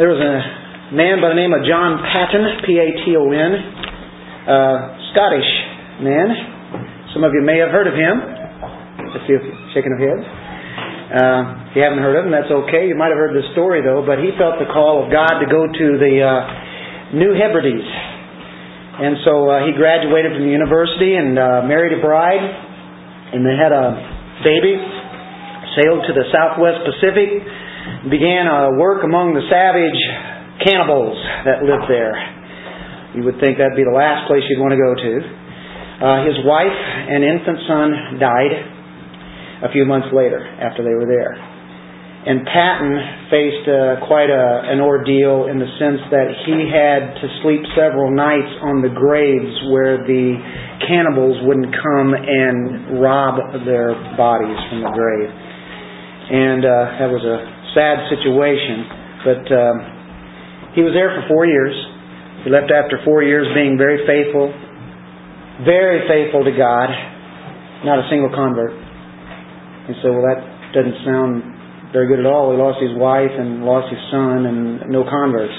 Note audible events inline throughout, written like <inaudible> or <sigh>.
There was a man by the name of John Paton, P-A-T-O-N, uh, Scottish man. Some of you may have heard of him. A shaking of heads. Uh, if you haven't heard of him, that's okay. You might have heard this story though, but he felt the call of God to go to the uh, New Hebrides. And so uh, he graduated from the university and uh, married a bride, and they had a baby, sailed to the Southwest Pacific, began a work among the savage cannibals that lived there. You would think that'd be the last place you'd want to go to. Uh, his wife and infant son died a few months later after they were there. And Paton faced uh, quite a, an ordeal in the sense that he had to sleep several nights on the graves where the cannibals wouldn't come and rob their bodies from the grave. And uh, that was a sad situation. But um, he was there for four years. He left after four years being very faithful, very faithful to God, not a single convert. He said, well, that doesn't sound very good at all. He lost his wife and lost his son and no converts.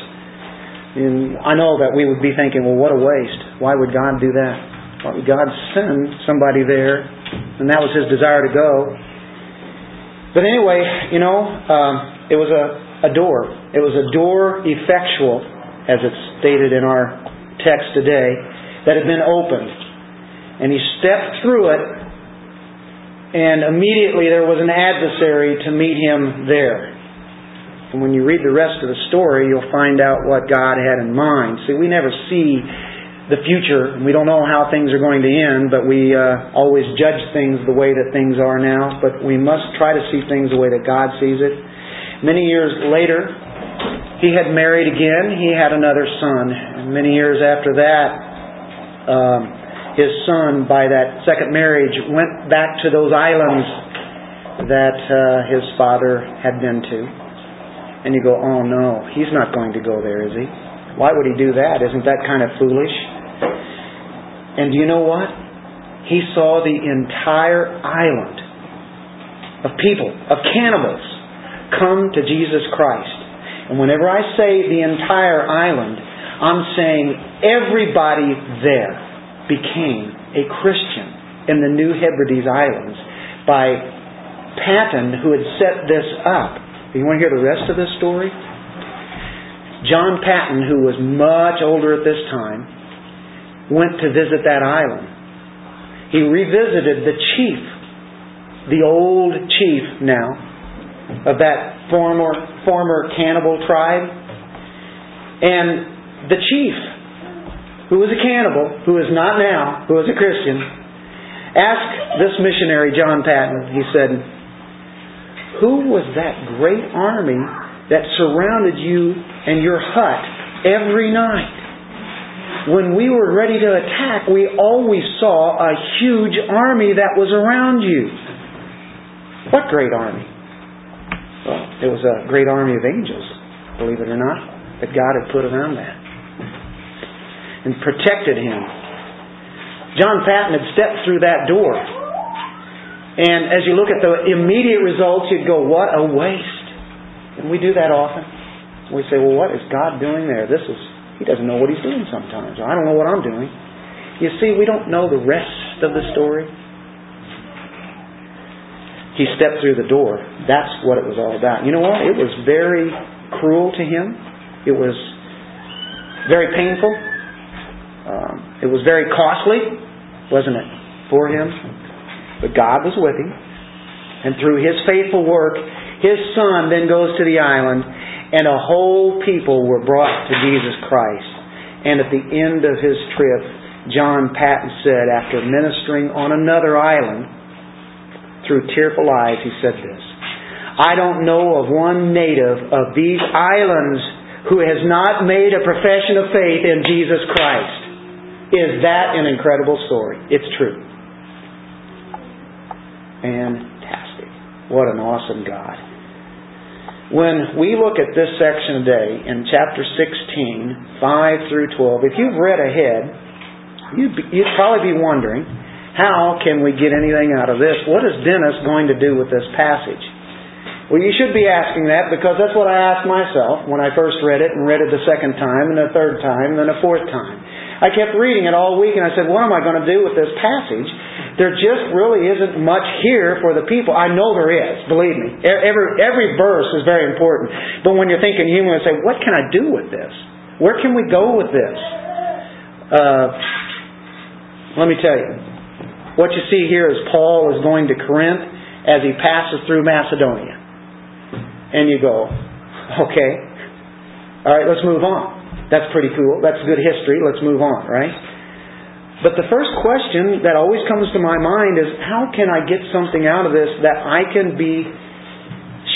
And I know that we would be thinking, well, what a waste. Why would God do that? Why would God send somebody there? And that was his desire to go. But anyway, you know, um, it was a, a door. It was a door effectual, as it's stated in our text today, that had been opened. And he stepped through it, and immediately there was an adversary to meet him there. And when you read the rest of the story, you'll find out what God had in mind. See, we never see the future. We don't know how things are going to end, but we uh, always judge things the way that things are now. But we must try to see things the way that God sees it. Many years later, he had married again. He had another son. And many years after that, um, his son, by that second marriage, went back to those islands that uh, his father had been to. And you go, oh no, he's not going to go there, is he? Why would he do that? Isn't that kind of foolish? And do you know what? He saw the entire island of people, of cannibals, come to Jesus Christ. And whenever I say the entire island, I'm saying everybody there became a Christian in the New Hebrides Islands by Paton, who had set this up. You want to hear the rest of this story? John Paton, who was much older at this time, went to visit that island. He revisited the chief, the old chief now, of that former, former cannibal tribe. And the chief, who was a cannibal, who is not now, who is a Christian, asked this missionary, John Paton, he said, Who was that great army that surrounded you and your hut every night? When we were ready to attack, we always saw a huge army that was around you. What great army? Well, it was a great army of angels, believe it or not, that God had put around that and protected him. John Paton had stepped through that door. And as you look at the immediate results, you'd go, what a waste. And we do that often. We say, well, what is God doing there? This is he doesn't know what he's doing sometimes. I don't know what I'm doing. You see, we don't know the rest of the story. He stepped through the door. That's what it was all about. You know what? It was very cruel to him. It was very painful. Um, it was very costly, wasn't it, for him? But God was with him. And through his faithful work, his son then goes to the island and a whole people were brought to Jesus Christ. And at the end of his trip, John Paton said, after ministering on another island, through tearful eyes, he said this I don't know of one native of these islands who has not made a profession of faith in Jesus Christ. Is that an incredible story? It's true. Fantastic. What an awesome God. When we look at this section today in chapter 16, 5 through 12, if you've read ahead, you'd, be, you'd probably be wondering, how can we get anything out of this? What is Dennis going to do with this passage? Well, you should be asking that because that's what I asked myself when I first read it and read it the second time and the third time and then a fourth time. I kept reading it all week and I said, what am I going to do with this passage? There just really isn't much here for the people. I know there is, believe me. Every, every verse is very important. But when you're thinking human, say, what can I do with this? Where can we go with this? Uh, let me tell you. What you see here is Paul is going to Corinth as he passes through Macedonia and you go, okay, all right, let's move on. That's pretty cool. That's good history. Let's move on, right? But the first question that always comes to my mind is how can I get something out of this that I can be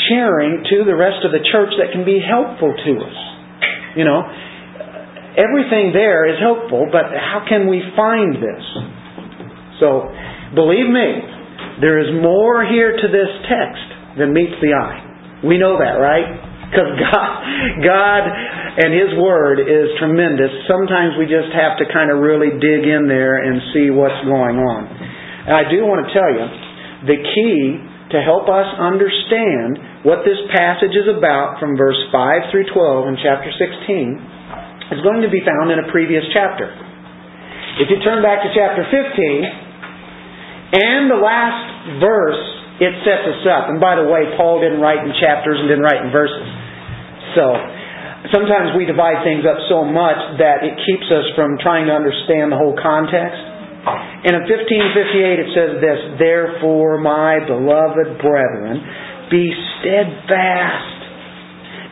sharing to the rest of the church that can be helpful to us? You know, everything there is helpful, but how can we find this? So, believe me, there is more here to this text than meets the eye. We know that, right? Because God, God and His Word is tremendous. Sometimes we just have to kind of really dig in there and see what's going on. And I do want to tell you, the key to help us understand what this passage is about from verse 5 through 12 in chapter 16 is going to be found in a previous chapter. If you turn back to chapter 15, and the last verse it sets us up. And by the way, Paul didn't write in chapters and didn't write in verses. So, sometimes we divide things up so much that it keeps us from trying to understand the whole context. And in 1558 it says this, Therefore, my beloved brethren, be steadfast,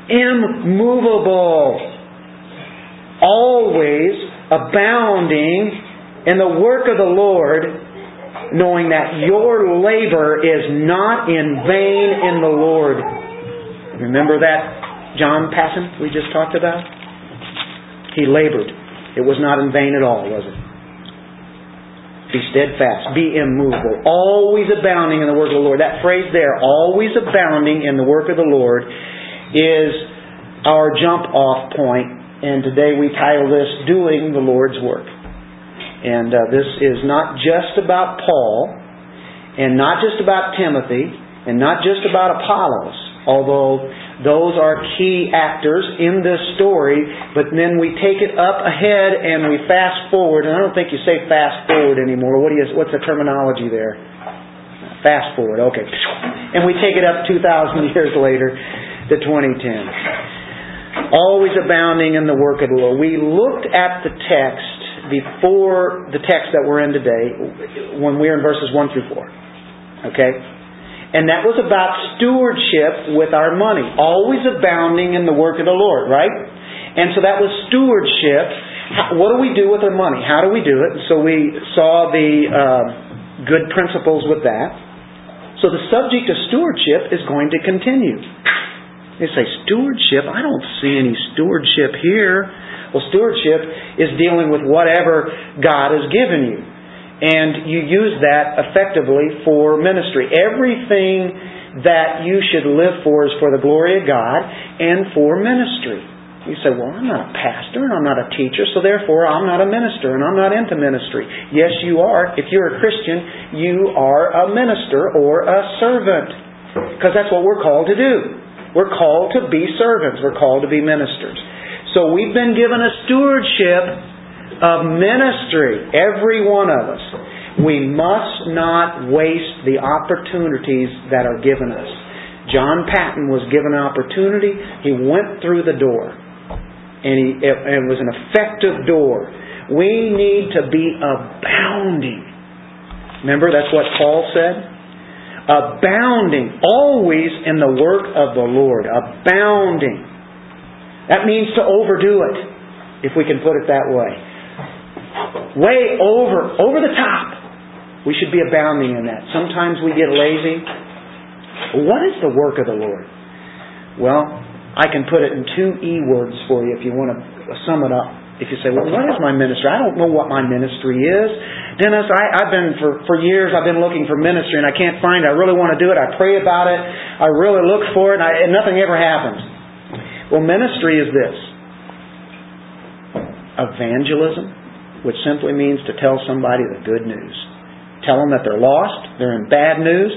immovable, always abounding in the work of the Lord, knowing that your labor is not in vain in the Lord. Remember that John Paton we just talked about? He labored. It was not in vain at all, was it? Be steadfast, be immovable, always abounding in the work of the Lord. That phrase there, always abounding in the work of the Lord, is our jump off point. point, and today we title this Doing the Lord's Work. And uh, this is not just about Paul, and not just about Timothy, and not just about Apollos, although those are key actors in this story, but then we take it up ahead and we fast forward, and I don't think you say fast forward anymore. What do you, what's the terminology there? Fast forward, okay. And we take it up 2,000 years later to 2010. Always abounding in the work of the Lord. We looked at the text before the text that we're in today, when we're in verses 1 through 4. Okay? And that was about stewardship with our money, always abounding in the work of the Lord, right? And so that was stewardship. What do we do with our money? How do we do it? So we saw the uh, good principles with that. So the subject of stewardship is going to continue. They say, stewardship? I don't see any stewardship here. Well, stewardship is dealing with whatever God has given you. And you use that effectively for ministry. Everything that you should live for is for the glory of God and for ministry. You say, well, I'm not a pastor and I'm not a teacher, so therefore I'm not a minister and I'm not into ministry. Yes, you are. If you're a Christian, you are a minister or a servant. Because that's what we're called to do. We're called to be servants. We're called to be ministers. So we've been given a stewardship of ministry, every one of us. We must not waste the opportunities that are given us. John Paton was given an opportunity. He went through the door. And he, it, it was an effective door. We need to be abounding. Remember, that's what Paul said? Abounding, always in the work of the Lord. Abounding. That means to overdo it, if we can put it that way. Way over, over the top. We should be abounding in that. Sometimes we get lazy. What is the work of the Lord? Well, I can put it in two E words for you if you want to sum it up. If you say, well, what is my ministry? I don't know what my ministry is. Dennis, I, have been for, for years, I've been looking for ministry and I can't find it. I really want to do it. I pray about it. I really look for it and, I, and nothing ever happens. Well, ministry is this evangelism, which simply means to tell somebody the good news. Tell them that they're lost, they're in bad news,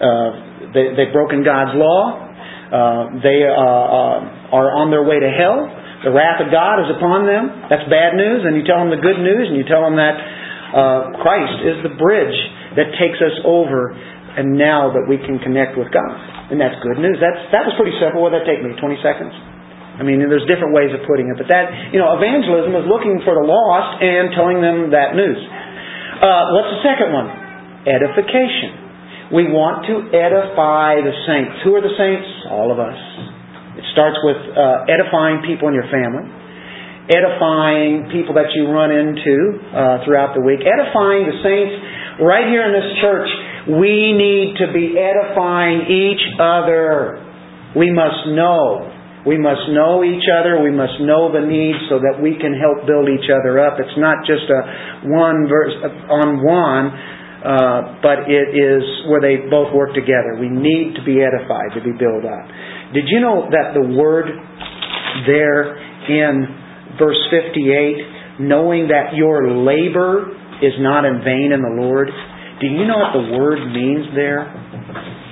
uh, they, they've broken God's law, uh, they uh, uh, are on their way to hell. The wrath of God is upon them. That's bad news. And you tell them the good news, and you tell them that uh, Christ is the bridge that takes us over, and now that we can connect with God. And that's good news. That's that was pretty simple. What did that take me? Twenty seconds. I mean, there's different ways of putting it, but that you know, evangelism is looking for the lost and telling them that news. Uh, what's the second one? Edification. We want to edify the saints. Who are the saints? All of us. It starts with uh, edifying people in your family, edifying people that you run into uh, throughout the week, edifying the saints right here in this church. We need to be edifying each other. We must know we must know each other. We must know the needs so that we can help build each other up. It's not just a one verse on one, uh, but it is where they both work together. We need to be edified to be built up. Did you know that the word there in verse 58, knowing that your labor is not in vain in the Lord, do you know what the word means there?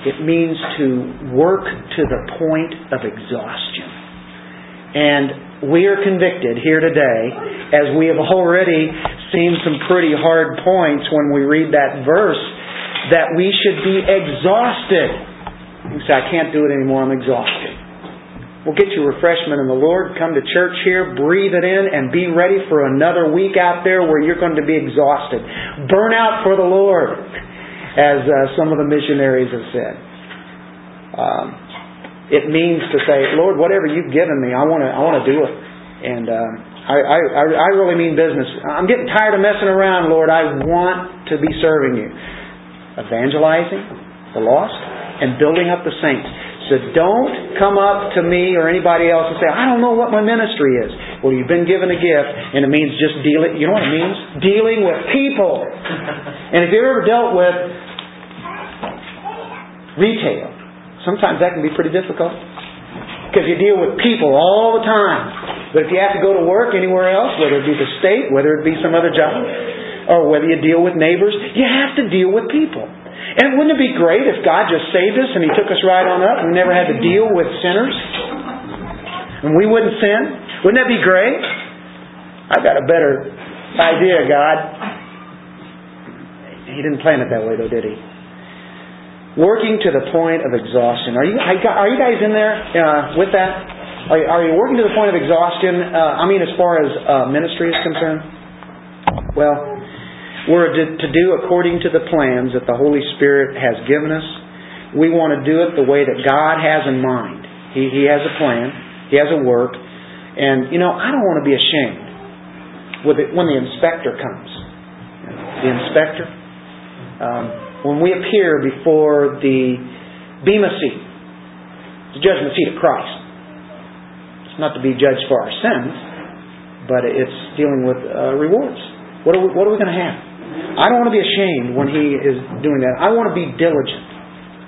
It means to work to the point of exhaustion. And we are convicted here today, as we have already seen some pretty hard points when we read that verse, that we should be exhausted. You say, I can't do it anymore, I'm exhausted. We'll get you refreshment in the Lord, come to church here, breathe it in, and be ready for another week out there where you're going to be exhausted. Burn out for the Lord as uh, some of the missionaries have said. Um, it means to say, Lord, whatever you've given me, I want to, I want to do it. And um, I, I, I really mean business. I'm getting tired of messing around, Lord. I want to be serving you, evangelizing the lost, and building up the saints. So don't come up to me or anybody else and say, I don't know what my ministry is. Well, you've been given a gift, and it means just dealing. You know what it means? Dealing with people. <laughs> And if you've ever dealt with retail. Sometimes that can be pretty difficult because you deal with people all the time. But if you have to go to work anywhere else, whether it be the state, whether it be some other job, or whether you deal with neighbors, you have to deal with people. And wouldn't it be great if God just saved us and He took us right on up and we never had to deal with sinners? And we wouldn't sin? Wouldn't that be great? I've got a better idea, God. He didn't plan it that way, though, did He? Working to the point of exhaustion. Are you, are you guys in there uh, with that? Are, are, you working to the point of exhaustion? Uh, I mean, as far as uh, ministry is concerned? Well, we're to, do according to the plans that the Holy Spirit has given us. We want to do it the way that God has in mind. He, he has a plan, He has a work, and, you know, I don't want to be ashamed with it when the inspector comes. The inspector. Um, when we appear before the Bema seat, the judgment seat of Christ. It's not to be judged for our sins, but it's dealing with uh, rewards. What are we, what are we going to have? I don't want to be ashamed when he is doing that. I want to be diligent.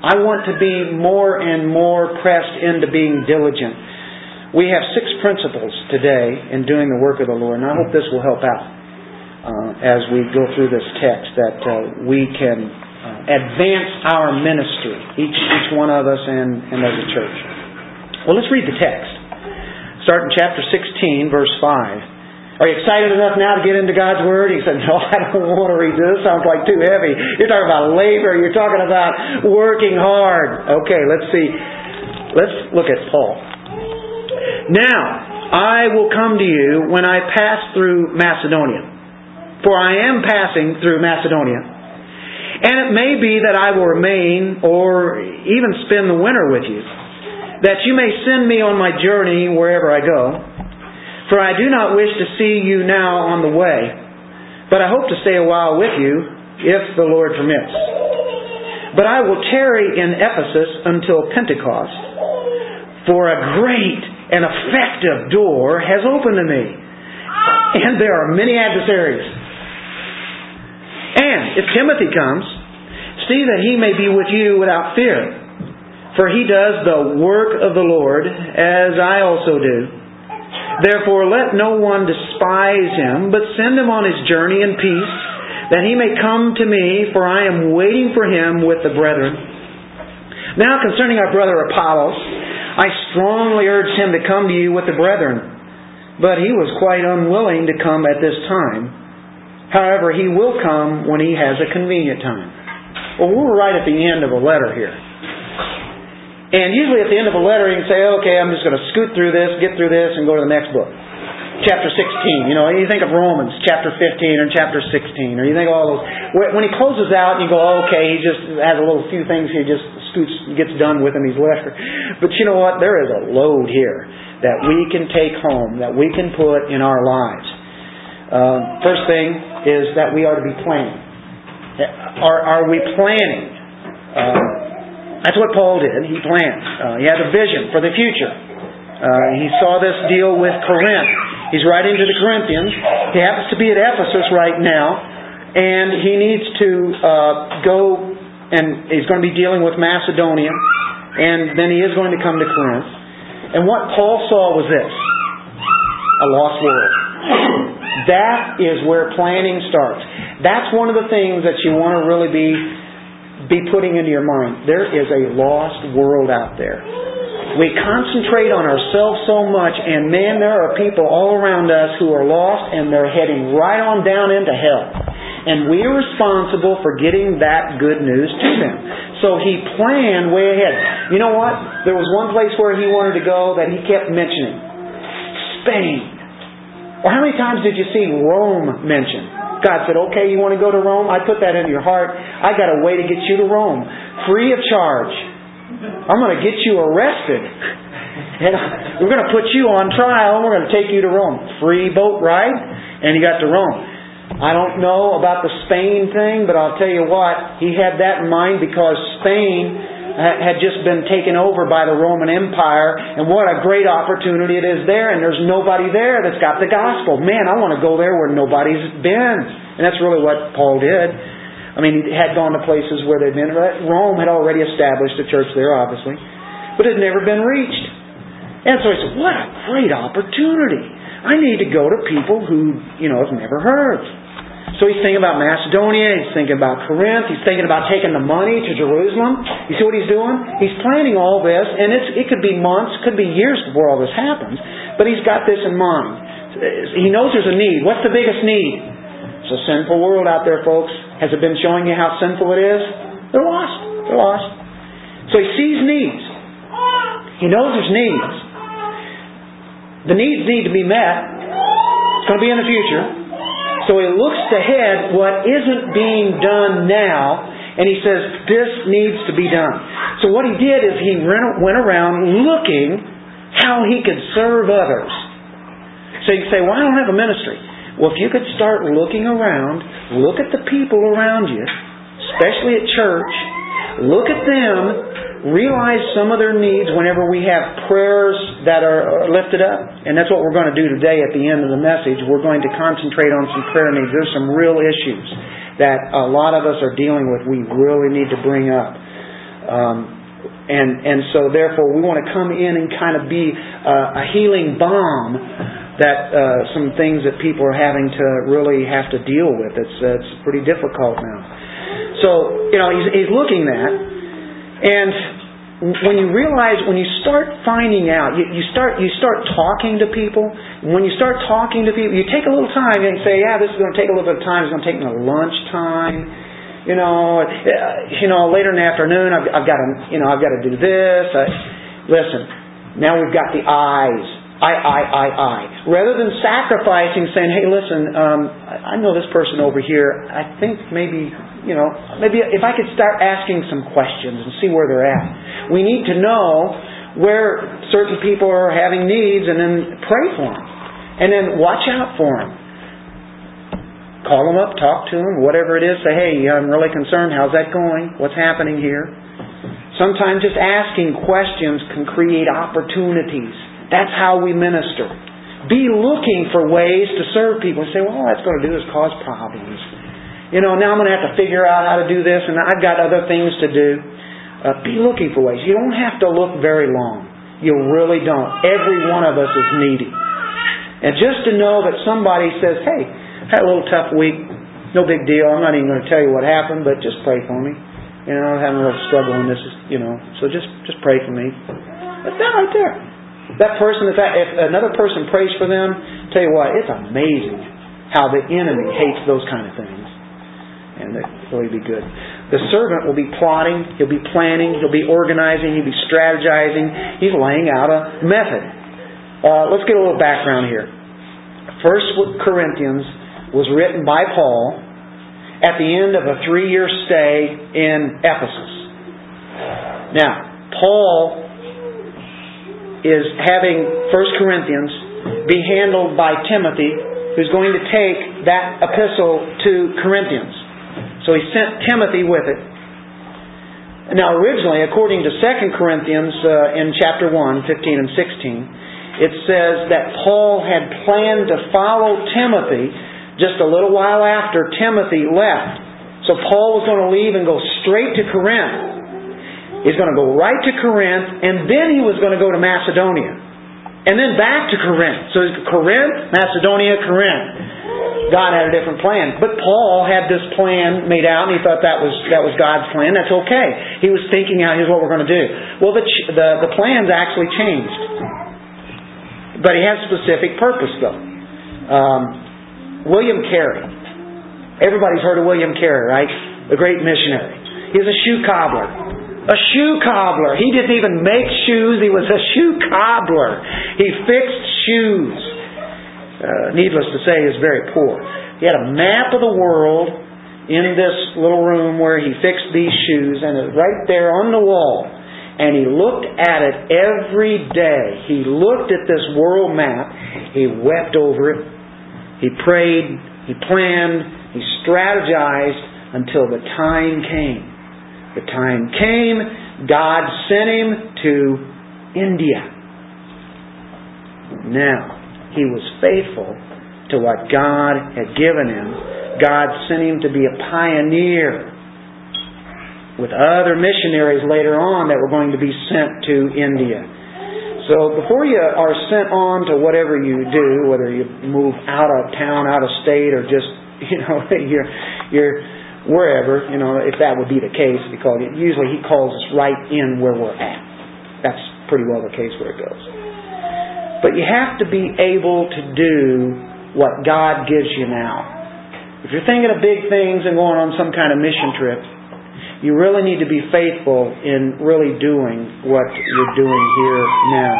I want to be more and more pressed into being diligent. We have six principles today in doing the work of the Lord, and I hope this will help out uh, as we go through this text that uh, we can advance our ministry, each, each one of us and, and as a church. Well, let's read the text. Start in chapter 16, verse 5. Are you excited enough now to get into God's Word? He said, No, <laughs> I don't want to read this. Sounds like too heavy. You're talking about labor. You're talking about working hard. Okay, let's see. Let's look at Paul. Now, I will come to you when I pass through Macedonia. For I am passing through Macedonia. And it may be that I will remain or even spend the winter with you, that you may send me on my journey wherever I go. For I do not wish to see you now on the way, but I hope to stay a while with you, if the Lord permits. But I will tarry in Ephesus until Pentecost, for a great and effective door has opened to me, and there are many adversaries. And if Timothy comes, see that he may be with you without fear. For he does the work of the Lord, as I also do. Therefore, let no one despise him, but send him on his journey in peace, that he may come to me, for I am waiting for him with the brethren. Now, concerning our brother Apollos, I strongly urged him to come to you with the brethren, but he was quite unwilling to come at this time. However, he will come when he has a convenient time. Well, we're right at the end of a letter here. And usually at the end of a letter, you can say, okay, I'm just going to scoot through this, get through this, and go to the next book. Chapter 16. You know, you think of Romans, chapter 15 or chapter 16, or you think of all those. When he closes out, you go, okay, he just has a little few things he just scoots, gets done with in his letter. But you know what? There is a load here that we can take home, that we can put in our lives. Uh, first thing is that we are to be planning. Are, are we planning? Uh, that's what Paul did. He planned. Uh, he had a vision for the future. Uh, he saw this deal with Corinth. He's writing to the Corinthians. He happens to be at Ephesus right now, and he needs to uh, go and he's going to be dealing with Macedonia, and then he is going to come to Corinth. And what Paul saw was this a lost world. That is where planning starts. That's one of the things that you want to really be be putting into your mind. There is a lost world out there. We concentrate on ourselves so much, and man, there are people all around us who are lost and they're heading right on down into hell. And we are responsible for getting that good news to them. So he planned way ahead. You know what? There was one place where he wanted to go that he kept mentioning Spain. Or how many times did you see Rome mentioned? God said, okay, you want to go to Rome? I put that in your heart. I got a way to get you to Rome. Free of charge. I'm going to get you arrested. <laughs> And we're going to put you on trial and we're going to take you to Rome. Free boat ride, and you got to Rome. I don't know about the Spain thing, but I'll tell you what, he had that in mind because Spain had just been taken over by the Roman Empire, and what a great opportunity it is there, and there's nobody there that's got the gospel. Man, I want to go there where nobody's been. And that's really what Paul did. I mean, he had gone to places where they'd been. Rome had already established a church there, obviously, but it had never been reached. And so he said, What a great opportunity! I need to go to people who, you know, have never heard. So he's thinking about Macedonia, he's thinking about Corinth, he's thinking about taking the money to Jerusalem. You see what he's doing? He's planning all this, and it's, it could be months, could be years before all this happens, but he's got this in mind. He knows there's a need. What's the biggest need? It's a sinful world out there, folks. Has it been showing you how sinful it is? They're lost. They're lost. So he sees needs. He knows there's needs. The needs need to be met. It's going to be in the future. So he looks ahead what isn't being done now, and he says, this needs to be done. So what he did is he went around looking how he could serve others. So you say, well, I don't have a ministry. Well, if you could start looking around, look at the people around you, especially at church, look at them, realize some of their needs whenever we have prayers that are lifted up. And that's what we're going to do today at the end of the message. We're going to concentrate on some prayer needs. There's some real issues that a lot of us are dealing with we really need to bring up. Um, and, and so therefore we want to come in and kind of be uh, a healing balm that uh, some things that people are having to really have to deal with. It's, uh, it's pretty difficult now. So, you know, he's, he's looking at and when you realize, when you start finding out, you, you, start you start talking to people. When you start talking to people, you take a little time and say, "Yeah, this is going to take a little bit of time. It's going to take me lunch time." You know, uh, you know, later in the afternoon, I've, I've got to, you know, I've got to do this. I, listen, now we've got the eyes. I, I, I, I. Rather than sacrificing, saying, "Hey, listen, um, I know this person over here. I think maybe you know, maybe if I could start asking some questions and see where they're at. We need to know where certain people are having needs and then pray for them. And then watch out for them. Call them up, talk to them, whatever it is. Say, hey, I'm really concerned. How's that going? What's happening here? Sometimes just asking questions can create opportunities. That's how we minister. Be looking for ways to serve people. Say, well, all that's going to do is cause problems. You know, now I'm going to have to figure out how to do this, and I've got other things to do. Uh, be looking for ways. You don't have to look very long. You really don't. Every one of us is needy. And just to know that somebody says, hey, had a little tough week, no big deal. I'm not even going to tell you what happened, but just pray for me. You know, I'm having a little struggle in this, you know. So just just pray for me. That's that right there. That person, if, that, if another person prays for them, tell you what, it's amazing how the enemy hates those kind of things. And it really be good. The servant will be plotting, he'll be planning, he'll be organizing, he'll be strategizing, he's laying out a method. Uh, let's get a little background here. First Corinthians was written by Paul at the end of a three year stay in Ephesus. Now, Paul is having 1 Corinthians be handled by Timothy, who's going to take that epistle to Corinthians. So he sent Timothy with it. Now, originally, according to 2 Corinthians uh, in chapter 1, 15 and 16, it says that Paul had planned to follow Timothy just a little while after Timothy left. So Paul was going to leave and go straight to Corinth. He's going to go right to Corinth, and then he was going to go to Macedonia. And then back to Corinth. So Corinth, Macedonia, Corinth. God had a different plan. But Paul had this plan made out, and he thought that was, that was God's plan. That's okay. He was thinking out, here's what we're going to do. Well, the, the, the plans actually changed. But he had a specific purpose, though. Um, William Carey. Everybody's heard of William Carey, right? The great missionary. He was a shoe cobbler. A shoe cobbler. He didn't even make shoes, he was a shoe cobbler. He fixed shoes. Uh, needless to say, was very poor. He had a map of the world in this little room where he fixed these shoes, and it's right there on the wall. And he looked at it every day. He looked at this world map. He wept over it. He prayed. He planned. He strategized until the time came the time came, God sent him to India. Now, he was faithful to what God had given him. God sent him to be a pioneer with other missionaries later on that were going to be sent to India. So before you are sent on to whatever you do, whether you move out of town, out of state, or just <laughs> you know you're you're wherever, you know, if that would be the case, because usually He calls us right in where we're at. That's pretty well the case where it goes. But you have to be able to do what God gives you now. If you're thinking of big things and going on some kind of mission trip, you really need to be faithful in really doing what you're doing here now.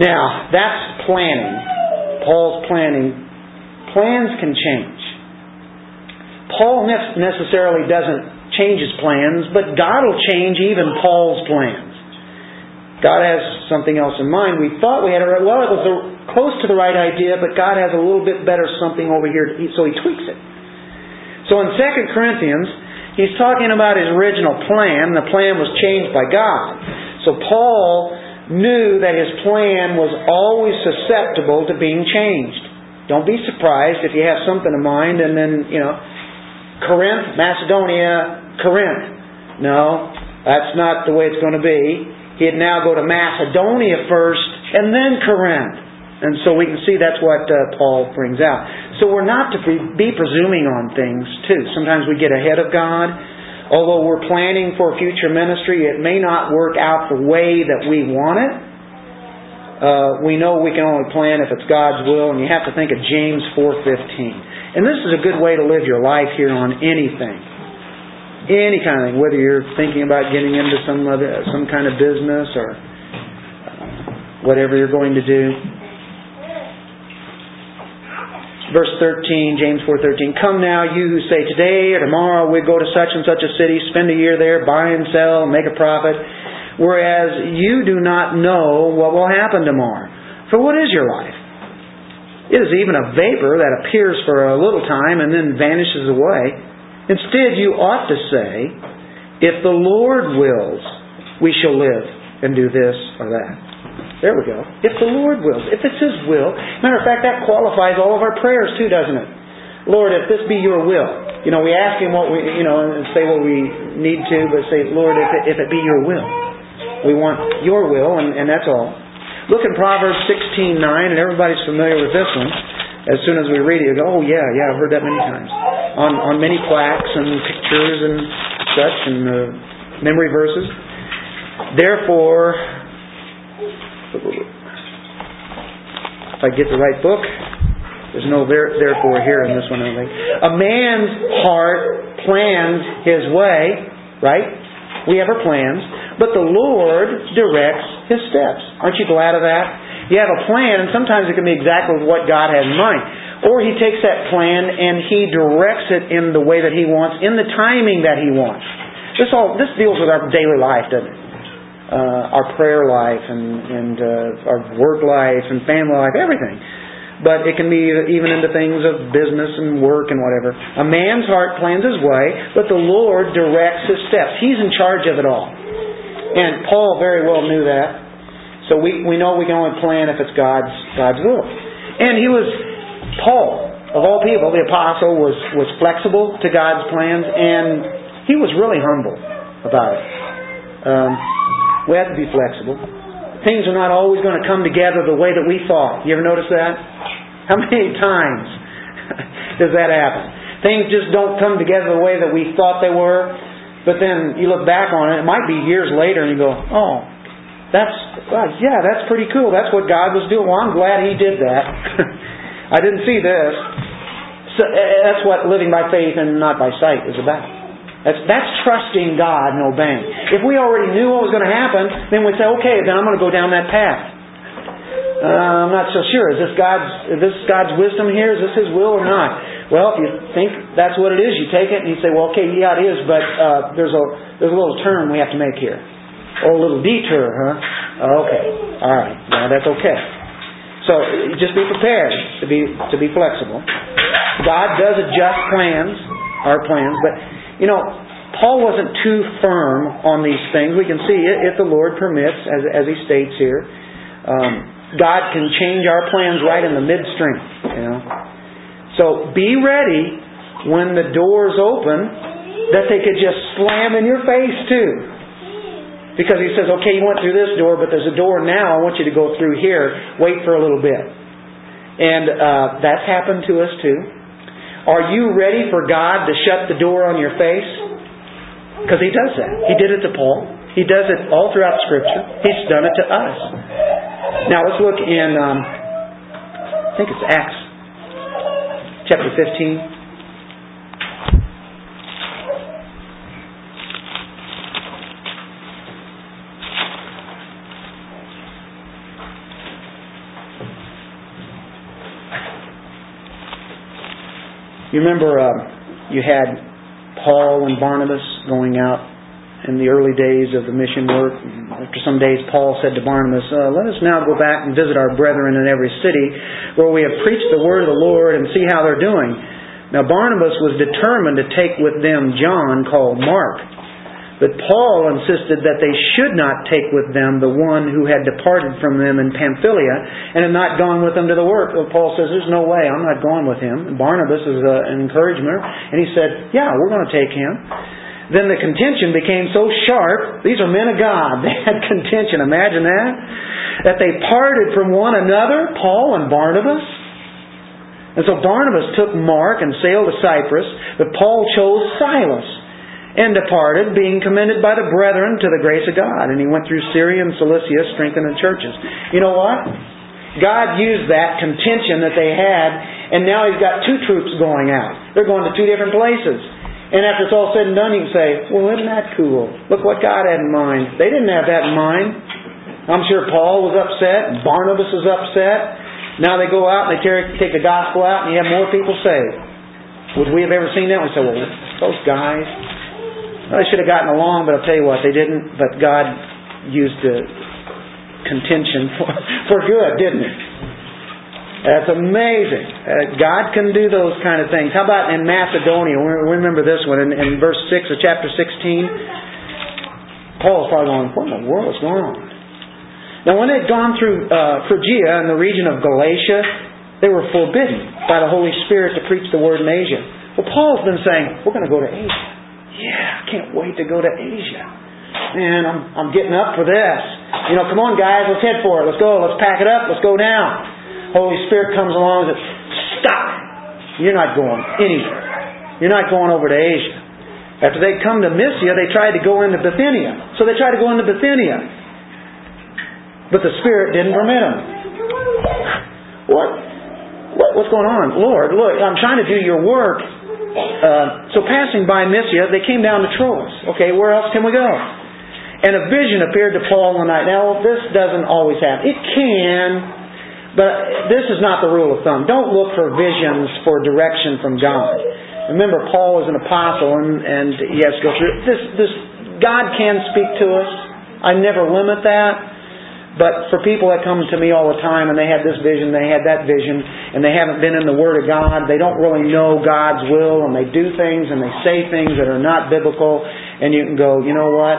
Now, that's planning. Paul's planning. Plans can change. Paul necessarily doesn't change his plans, but God will change even Paul's plans. God has something else in mind. We thought we had a well, it was a, close to the right idea, but God has a little bit better something over here, so he tweaks it. So in 2 Corinthians, he's talking about his original plan. The plan was changed by God. So Paul knew that his plan was always susceptible to being changed. Don't be surprised if you have something in mind and then, you know, Corinth, Macedonia, Corinth. No, that's not the way it's going to be. He'd now go to Macedonia first and then Corinth. And so we can see that's what uh, Paul brings out. So we're not to be presuming on things, too. Sometimes we get ahead of God. Although we're planning for future ministry, it may not work out the way that we want it. Uh, we know we can only plan if it's God's will, and you have to think of James 4.15. And this is a good way to live your life here on anything. Any kind of thing, whether you're thinking about getting into some other, some kind of business or uh, whatever you're going to do. Verse 13, James 4:13. Come now, you who say today or tomorrow we go to such and such a city, spend a year there, buy and sell, make a profit, whereas you do not know what will happen tomorrow. For what is your life? It is even a vapor that appears for a little time and then vanishes away. Instead, you ought to say, If the Lord wills, we shall live and do this or that. There we go. If the Lord wills. If it's His will. Matter of fact, that qualifies all of our prayers too, doesn't it? Lord, if this be your will. You know, we ask Him what we, you know, and say what we need to, but say, Lord, if it, if it be your will. We want your will, and, and that's all. Look in Proverbs 16:9, and everybody's familiar with this one. As soon as we read it, you go, oh yeah, yeah, I've heard that many times. On on many plaques and pictures and such and uh, memory verses. Therefore, if I get the right book, there's no there, therefore here in this one, I think. A man's heart plans his way, right? We have our plans, but the Lord directs his steps. Aren't you glad of that? You have a plan, and sometimes it can be exactly what God had in mind. Or he takes that plan and he directs it in the way that he wants, in the timing that he wants. This all this deals with our daily life, doesn't it? Uh, our prayer life and, and uh, our work life and family life, everything. But it can be even into things of business and work and whatever. A man's heart plans his way, but the Lord directs his steps. He's in charge of it all. And Paul very well knew that. So we, we know we can only plan if it's God's God's will. And he was Paul, of all people, the apostle, was, was flexible to God's plans, and he was really humble about it. Um, we have to be flexible. Things are not always going to come together the way that we thought. You ever notice that? How many times <laughs> does that happen? Things just don't come together the way that we thought they were, but then you look back on it, it might be years later, and you go, oh, that's, well, yeah, that's pretty cool. That's what God was doing. Well, I'm glad He did that. <laughs> I didn't see this. So uh, that's what living by faith and not by sight is about. That's, that's trusting God and obeying. If we already knew what was going to happen, then we'd say, okay, then I'm going to go down that path. Uh, I'm not so sure. Is this God's is this God's wisdom here? Is this His will or not? Well, if you think that's what it is, you take it and you say, well, okay, yeah, it is, but uh, there's a there's a little turn we have to make here, or a little detour, huh? Okay, all right, yeah, that's okay. So just be prepared to be to be flexible. God does adjust plans, our plans, but you know, Paul wasn't too firm on these things. We can see it if the Lord permits, as as he states here. Um, God can change our plans right in the midstream. You know, so be ready when the doors open that they could just slam in your face too. Because he says, okay, you went through this door, but there's a door now. I want you to go through here. Wait for a little bit. And uh, that's happened to us too. Are you ready for God to shut the door on your face? Because he does that. He did it to Paul. He does it all throughout Scripture. He's done it to us. Now let's look in, um, I think it's Acts chapter 15. You remember uh, you had Paul and Barnabas going out in the early days of the mission work. After some days, Paul said to Barnabas, uh, Let us now go back and visit our brethren in every city where we have preached the word of the Lord and see how they're doing. Now, Barnabas was determined to take with them John, called Mark. But Paul insisted that they should not take with them the one who had departed from them in Pamphylia and had not gone with them to the work. Well, Paul says, There's no way, I'm not going with him. Barnabas is uh, an encouragement, and he said, Yeah, we're going to take him. Then the contention became so sharp. These are men of God. <laughs> They had contention. Imagine that. That they parted from one another, Paul and Barnabas. And so Barnabas took Mark and sailed to Cyprus, but Paul chose Silas and departed, being commended by the brethren to the grace of God. And he went through Syria and Cilicia, strengthening churches. You know what? God used that contention that they had, and now he's got two troops going out. They're going to two different places. And after it's all said and done, you can say, well, isn't that cool? Look what God had in mind. They didn't have that in mind. I'm sure Paul was upset, Barnabas was upset. Now they go out and they take the gospel out, and you have more people saved. Would we have ever seen that? We say, well, those guys, well, they should have gotten along, but I'll tell you what, they didn't. But God used the contention <laughs> for, for good, didn't He? That's amazing. Uh, God can do those kind of things. How about in Macedonia? We remember this one in, in verse 6 of chapter 16. Paul's probably going, what in the world is going on? Now, when they'd gone through uh, Phrygia and the region of Galatia, they were forbidden by the Holy Spirit to preach the word in Asia. Well, Paul's been saying, we're going to go to Asia. Yeah, I can't wait to go to Asia. Man, I'm, I'm getting up for this. You know, come on, guys, let's head for it. Let's go. Let's pack it up. Let's go down. Holy Spirit comes along and says, Stop. You're not going anywhere. You're not going over to Asia. After they'd come to Mysia, they tried to go into Bithynia. So they tried to go into Bithynia. But the Spirit didn't permit them. What? what what's going on? Lord, look, I'm trying to do your work. Uh, so passing by Mysia, they came down to Troas. Okay, where else can we go? And a vision appeared to Paul one night. Now, this doesn't always happen. It can, but this is not the rule of thumb. Don't look for visions for direction from God. Remember, Paul is an apostle, and, and he has to go through this. This God can speak to us. I never limit that. But for people that come to me all the time and they had this vision, they had that vision, and they haven't been in the Word of God, they don't really know God's will, and they do things and they say things that are not biblical, and you can go, you know what?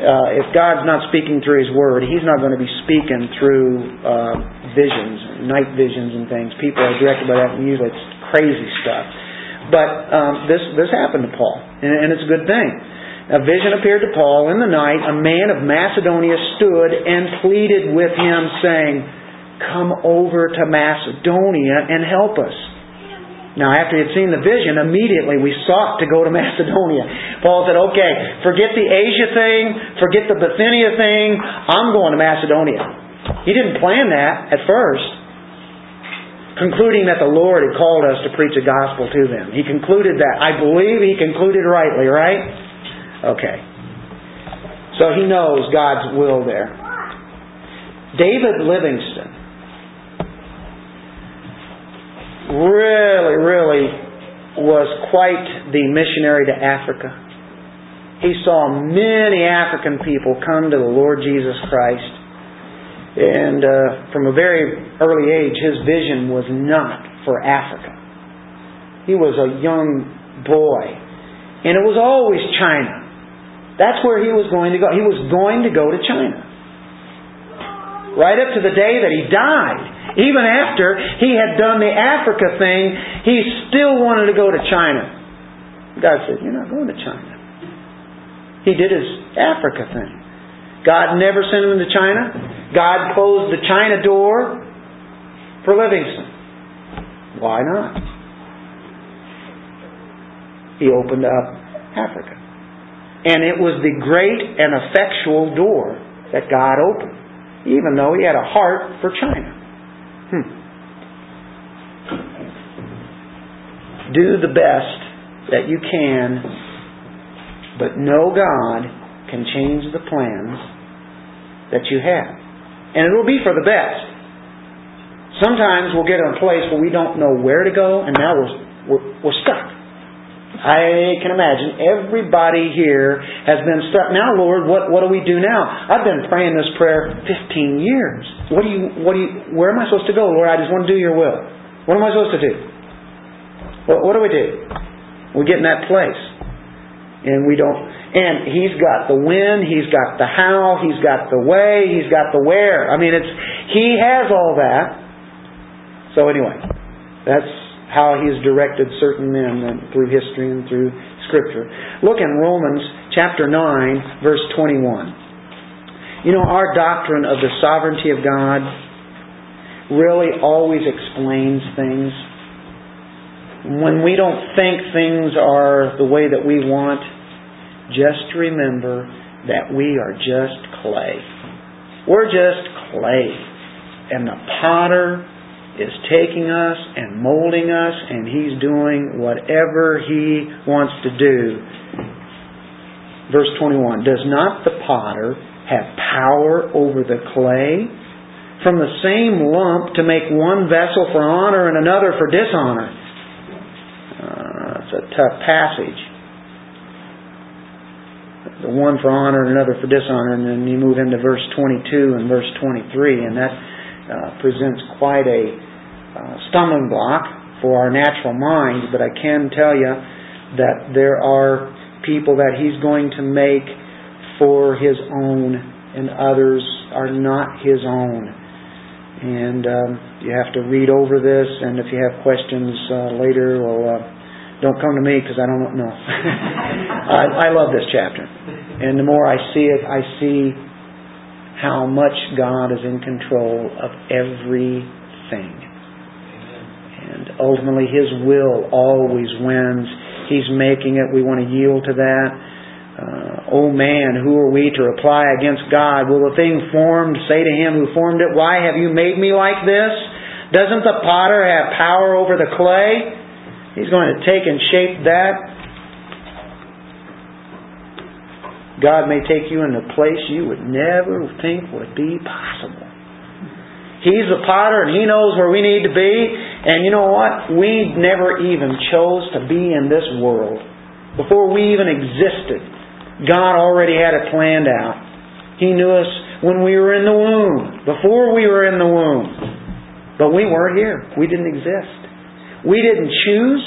Uh, if God's not speaking through His Word, He's not going to be speaking through uh, visions, night visions and things. People are directed by that, and usually it's crazy stuff. But um, this this happened to Paul, and, and it's a good thing a vision appeared to Paul in the night. A man of Macedonia stood and pleaded with him, saying, Come over to Macedonia and help us. Now, after he had seen the vision, immediately we sought to go to <laughs> Macedonia. Paul said, Okay, forget the Asia thing, forget the Bithynia thing, I'm going to Macedonia. He didn't plan that at first, concluding that the Lord had called us to preach the gospel to them. He concluded that. I believe he concluded rightly, right? Okay. So he knows God's will there. David Livingstone really, really was quite the missionary to Africa. He saw many African people come to the Lord Jesus Christ. And uh, from a very early age, his vision was not for Africa. He was a young boy. And it was always China. That's where he was going to go. He was going to go to China. Right up to the day that he died. Even after he had done the Africa thing, he still wanted to go to China. God said, You're not going to China. He did his Africa thing. God never sent him to China. God closed the China door for Livingstone. Why not? He opened up Africa. And it was the great and effectual door that God opened, even though he had a heart for China. Hmm. Do the best that you can, but know God can change the plans that you have. And it will be for the best. Sometimes we'll get in a place where we don't know where to go, and now we're, we're, we're stuck. I can imagine everybody here has been stuck. Now, Lord, what, what do we do now? I've been praying this prayer 15 years. What do you, what do you, where am I supposed to go, Lord? I just want to do your will. What am I supposed to do? What, what do we do? We get in that place. And we don't, and He's got the when, He's got the how, He's got the way, He's got the where. I mean, it's, He has all that. So anyway, that's how he has directed certain men through history and through Scripture. Look in Romans chapter 9, verse 21. You know, our doctrine of the sovereignty of God really always explains things. When we don't think things are the way that we want, just remember that we are just clay. We're just clay. And the potter is taking us and molding us, and He's doing whatever He wants to do. Verse 21 Does not the potter have power over the clay? From the same lump to make one vessel for honor and another for dishonor. Uh, it's a tough passage. The one for honor and another for dishonor, and then you move into verse 22 and verse 23, and that uh, presents quite a uh, stumbling block for our natural mind, but I can tell you that there are people that He's going to make for His own, and others are not His own. And um, you have to read over this, and if you have questions uh, later, well, uh, don't come to me because I don't know. <laughs> I, I love this chapter. And the more I see it, I see how much God is in control of everything. And ultimately, His will always wins. He's making it. We want to yield to that. Uh, oh man, who are we to reply against God? Will the thing formed say to him who formed it, Why have you made me like this? Doesn't the potter have power over the clay? He's going to take and shape that. God may take you in a place you would never think would be possible. He's the potter and He knows where we need to be. And you know what? We never even chose to be in this world. Before we even existed, God already had it planned out. He knew us when we were in the womb, before we were in the womb. But we weren't here. We didn't exist. We didn't choose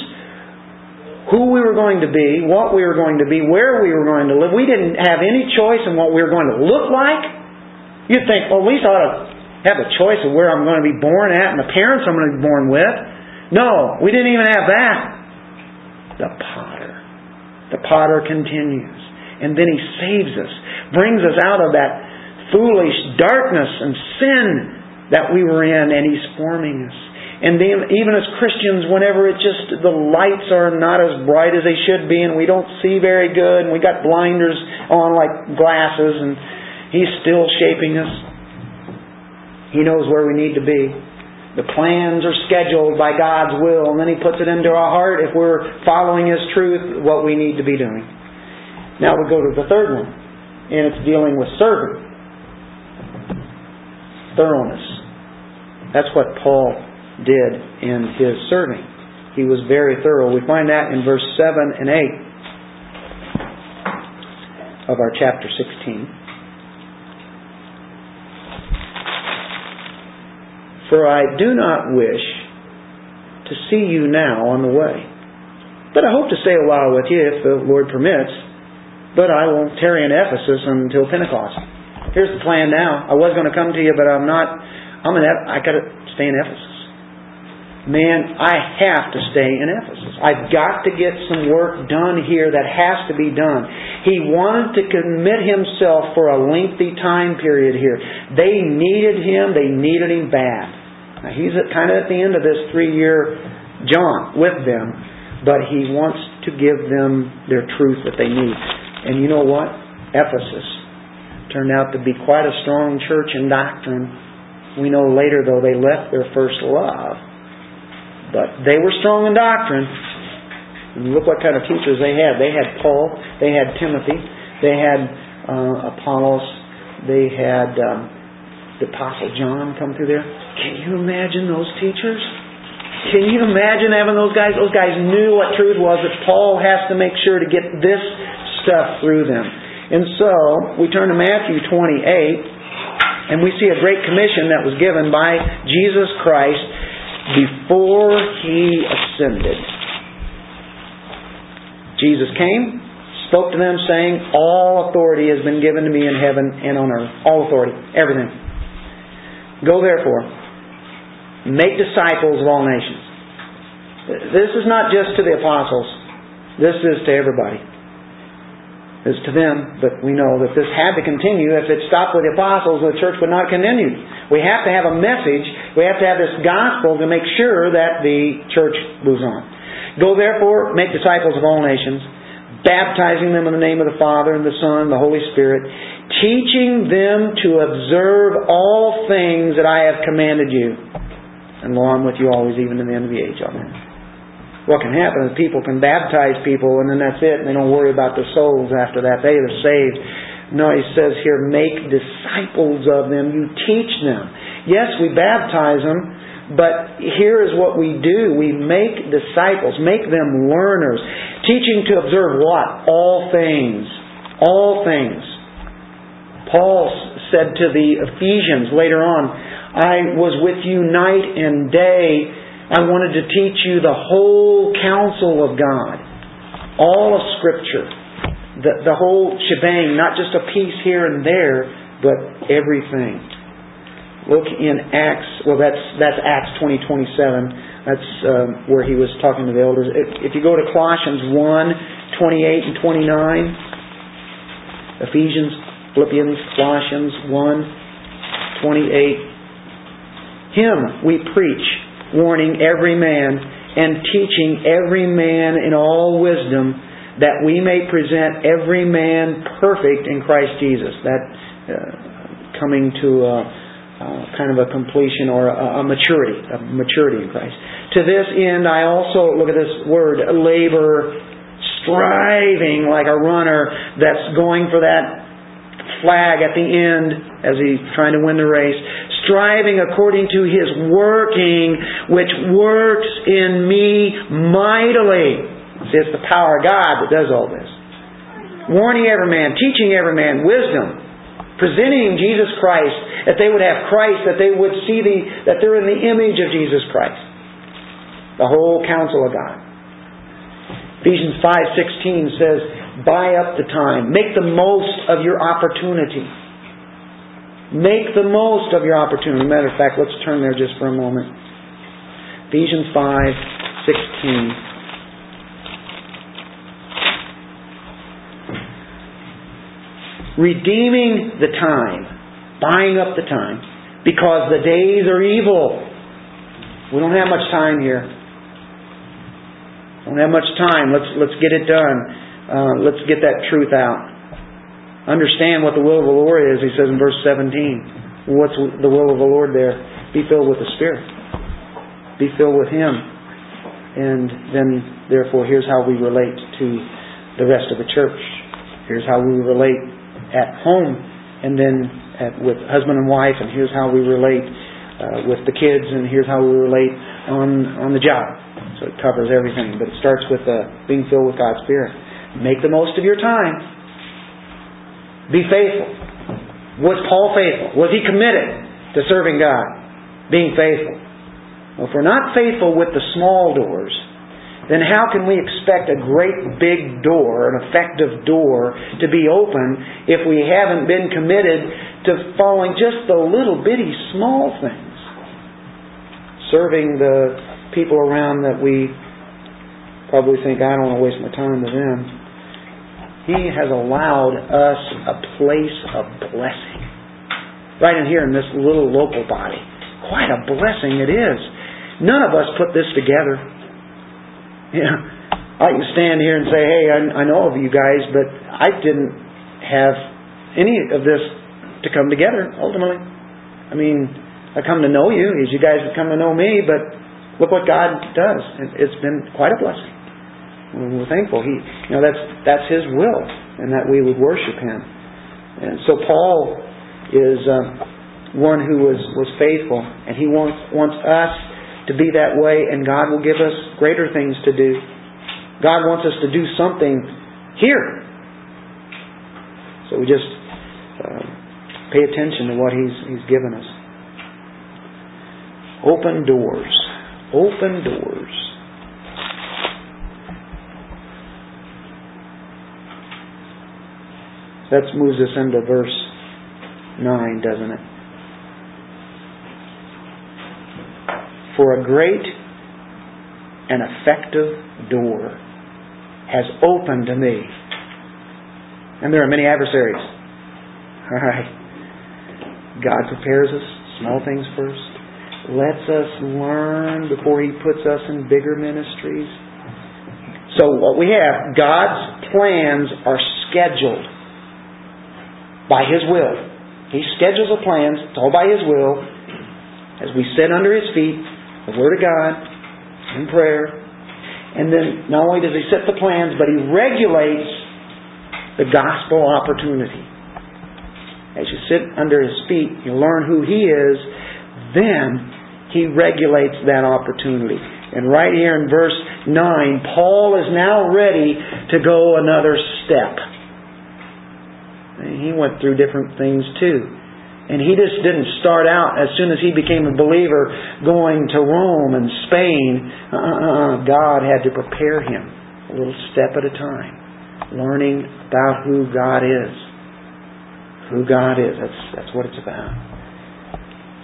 who we were going to be, what we were going to be, where we were going to live. We didn't have any choice in what we were going to look like. You'd think, well, we ought to have a choice of where I'm going to be born at and the parents I'm going to be born with. No, we didn't even have that. The potter. The potter continues. And then He saves us, brings us out of that foolish darkness and sin that we were in, and He's forming us. And then, even as Christians, whenever it just, the lights are not as bright as they should be, and we don't see very good, and we got blinders on like glasses, and He's still shaping us. He knows where we need to be. The plans are scheduled by God's will, and then He puts it into our heart if we're following His truth, what we need to be doing. Now we go to the third one, and it's dealing with serving. Thoroughness. That's what Paul did in his serving. He was very thorough. We find that in verse 7 and 8 of our chapter 16. For I do not wish to see you now on the way, but I hope to stay a while with you if the Lord permits but I will tarry in Ephesus until Pentecost. Here's the plan now. I was going to come to you, but I'm not. I'm in. I got to stay in Ephesus. Man, I have to stay in Ephesus. I've got to get some work done here that has to be done. He wanted to commit himself for a lengthy time period here. They needed him. They needed him bad. Now, he's kind of at the end of this three-year jaunt with them, but he wants to give them their truth that they need. And you know what? Ephesus turned out to be quite a strong church in doctrine. We know later, though, they left their first love. But they were strong in doctrine. And look what kind of teachers they had. They had Paul, they had Timothy, they had uh, Apollos, they had um, the Apostle John come through there. Can you imagine those teachers? Can you imagine having those guys? Those guys knew what truth was, that Paul has to make sure to get this stuff through them. And so, we turn to Matthew 28, and we see a great commission that was given by Jesus Christ before He ascended. Jesus came, spoke to them, saying, All authority has been given to me in heaven and on earth. All authority. Everything. Go therefore, make disciples of all nations. This is not just to the apostles. This is to everybody is to them, but we know that this had to continue. If it stopped with the apostles, the church would not continue. We have to have a message. We have to have this gospel to make sure that the church moves on. Go therefore, make disciples of all nations, baptizing them in the name of the Father and the Son and the Holy Spirit, teaching them to observe all things that I have commanded you. And lo, I'm with you always, even to the end of the age. Amen what can happen is people can baptize people and then that's it and they don't worry about their souls after that. They are saved. No, he says here, make disciples of them. You teach them. Yes, we baptize them, but here is what we do. We make disciples, make them learners, teaching to observe what? All things. All things. Paul said to the Ephesians later on, I was with you night and day I wanted to teach you the whole counsel of God, all of Scripture, the, the whole shebang, not just a piece here and there, but everything. Look in Acts. Well, that's that's Acts twenty twenty seven. That's um, where he was talking to the elders. If, if you go to Colossians one twenty eight and twenty nine, Ephesians, Philippians, Colossians one twenty eight. Him we preach warning every man and teaching every man in all wisdom that we may present every man perfect in Christ Jesus. That uh, coming to a, uh, kind of a completion or a, a maturity, a maturity in Christ. To this end, I also look at this word labor, striving like a runner that's going for that flag at the end as he's trying to win the race, striving according to his working, which works in me mightily. See, it's the power of God that does all this. Warning every man, teaching every man wisdom, presenting Jesus Christ, that they would have Christ, that they would see the, that they're in the image of Jesus Christ. The whole counsel of God. Ephesians 5.16 says, buy up the time. Make the most of your opportunity. Make the most of your opportunity. Matter of fact, let's turn there just for a moment. Ephesians 5.16 redeeming the time, buying up the time, because the days are evil. We don't have much time here. Don't have much time. Let's let's get it done. Uh, let's get that truth out. Understand what the will of the Lord is. He says in verse 17. What's the will of the Lord there? Be filled with the Spirit. Be filled with Him. And then, therefore, here's how we relate to the rest of the church. Here's how we relate at home and then at, with husband and wife, and here's how we relate uh, with the kids, and here's how we relate on on the job. So it covers everything, but it starts with uh, being filled with God's Spirit. Make the most of your time. Be faithful. Was Paul faithful? Was he committed to serving God? Being faithful. Well, if we're not faithful with the small doors, then how can we expect a great big door, an effective door, to be open if we haven't been committed to following just the little bitty small things? Serving the people around that we probably think, I don't want to waste my time with them. He has allowed us a place of blessing. Right in here in this little local body. Quite a blessing it is. None of us put this together. <laughs> Yeah, I can stand here and say, hey, I, I know of you guys, but I didn't have any of this to come together ultimately. I mean, I come to know you as you guys have come to know me, but look what God does. It's been quite a blessing. We're thankful. He, you know, that's that's His will, and that we would worship Him. And so Paul is uh, one who was was faithful, and he wants wants us to be that way, and God will give us greater things to do. God wants us to do something here. So we just uh, pay attention to what He's, He's given us. Open doors. Open doors. That moves us into verse 9, doesn't it? For a great and effective door has opened to me. And there are many adversaries. All right. God prepares us, small things first, lets us learn before He puts us in bigger ministries. So, what we have, God's plans are scheduled by His will. He schedules the plans, it's all by His will. As we sit under His feet, the Word of God, in prayer. And then not only does He set the plans, but He regulates the gospel opportunity. As you sit under His feet, you learn who He is, then He regulates that opportunity. And right here in verse 9, Paul is now ready to go another step. He went through different things too. And he just didn't start out as soon as he became a believer going to Rome and Spain. Uh-uh. God had to prepare him a little step at a time, learning about who God is. Who God is. That's, that's what it's about.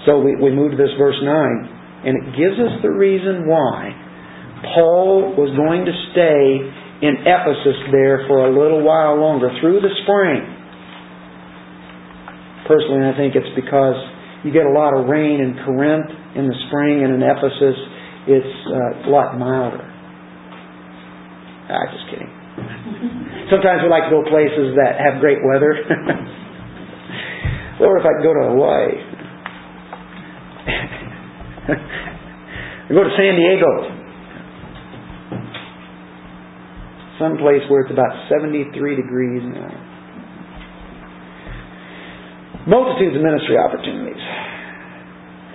So we, we move to this verse 9, and it gives us the reason why Paul was going to stay in Ephesus there for a little while longer, through the spring. Personally, I think it's because you get a lot of rain in Corinth in the spring and in Ephesus it's uh, a lot milder. Ah, just kidding. <laughs> Sometimes we like to go places that have great weather. <laughs> or if I could go to Hawaii. I <laughs> go to San Diego. Some place where it's about 73 degrees now. Multitudes of ministry opportunities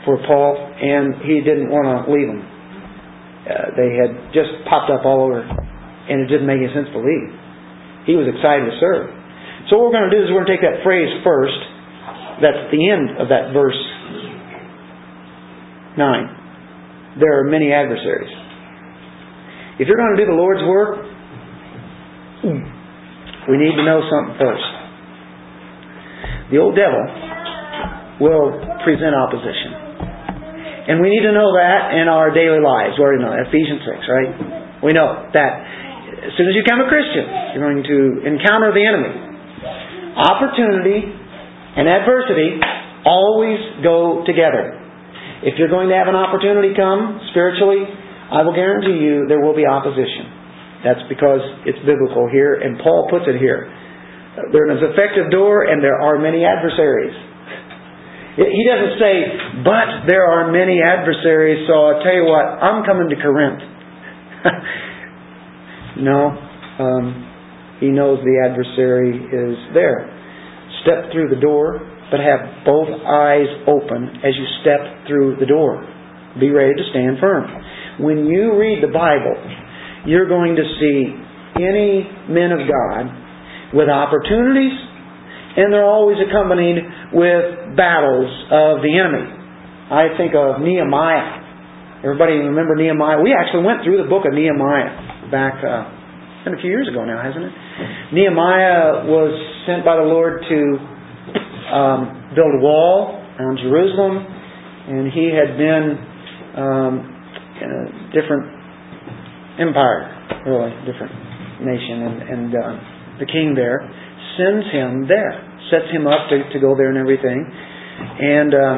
for Paul, and he didn't want to leave them. Uh, they had just popped up all over, and it didn't make any sense to leave. He was excited to serve. So what we're going to do is we're going to take that phrase first. That's the end of that verse 9. There are many adversaries. If you're going to do the Lord's work, we need to know something first. The old devil will present opposition. And we need to know that in our daily lives. We already know Ephesians 6, right? We know that as soon as you become a Christian, you're going to encounter the enemy. Opportunity and adversity always go together. If you're going to have an opportunity come spiritually, I will guarantee you there will be opposition. That's because it's biblical here, and Paul puts it here. There is an effective door, and there are many adversaries. He doesn't say, but there are many adversaries, so I'll tell you what, I'm coming to Corinth. <laughs> no. Um, he knows the adversary is there. Step through the door, but have both eyes open as you step through the door. Be ready to stand firm. When you read the Bible, you're going to see any men of God with opportunities and they're always accompanied with battles of the enemy. I think of Nehemiah. Everybody remember Nehemiah? We actually went through the book of Nehemiah back uh, a few years ago now, hasn't it? Nehemiah was sent by the Lord to um, build a wall around Jerusalem, and he had been um, in a different empire, really different nation, and, and uh, the king there sends him there, sets him up to, to go there and everything. And uh,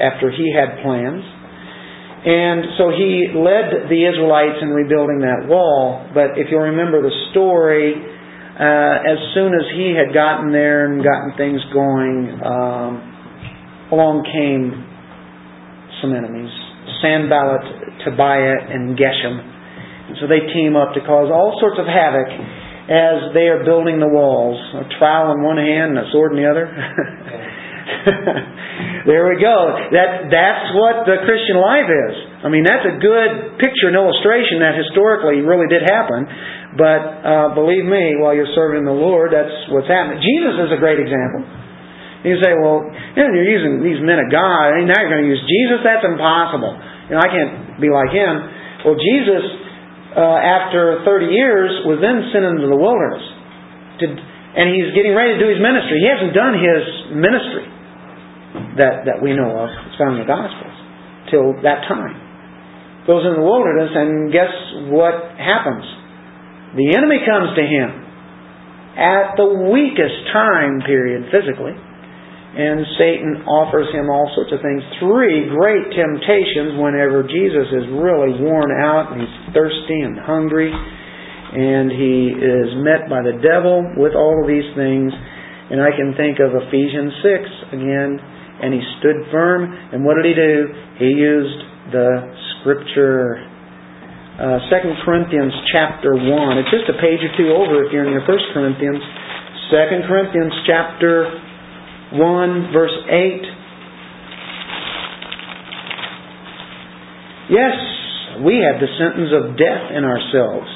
after he had plans, and so he led the Israelites in rebuilding that wall. But if you'll remember the story, uh, as soon as he had gotten there and gotten things going, um, along came some enemies Sanballat, Tobiah, and Geshem. And so they team up to cause all sorts of havoc as they are building the walls. A trowel in one hand and a sword in the other. <laughs> there we go. That that's what the Christian life is. I mean, that's a good picture and illustration that historically really did happen. But uh, believe me, while you're serving the Lord, that's what's happening. Jesus is a great example. You say, well, you know, you're using these men of God, and now you're going to use Jesus. That's impossible. You know, I can't be like him. Well, Jesus Uh, after 30 years, was then sent into the wilderness. To, and he's getting ready to do his ministry. He hasn't done his ministry that, that we know of. It's found in the Gospels. Till that time. Goes in the wilderness, and guess what happens? The enemy comes to him at the weakest time period physically and Satan offers him all sorts of things. Three great temptations whenever Jesus is really worn out and he's thirsty and hungry, and he is met by the devil with all of these things. And I can think of Ephesians 6 again, and he stood firm, and what did he do? He used the scripture. Uh, 2 Corinthians chapter 1. It's just a page or two over if you're in your 1 Corinthians. 2 Corinthians chapter 1, verse 8. Yes, we have the sentence of death in ourselves,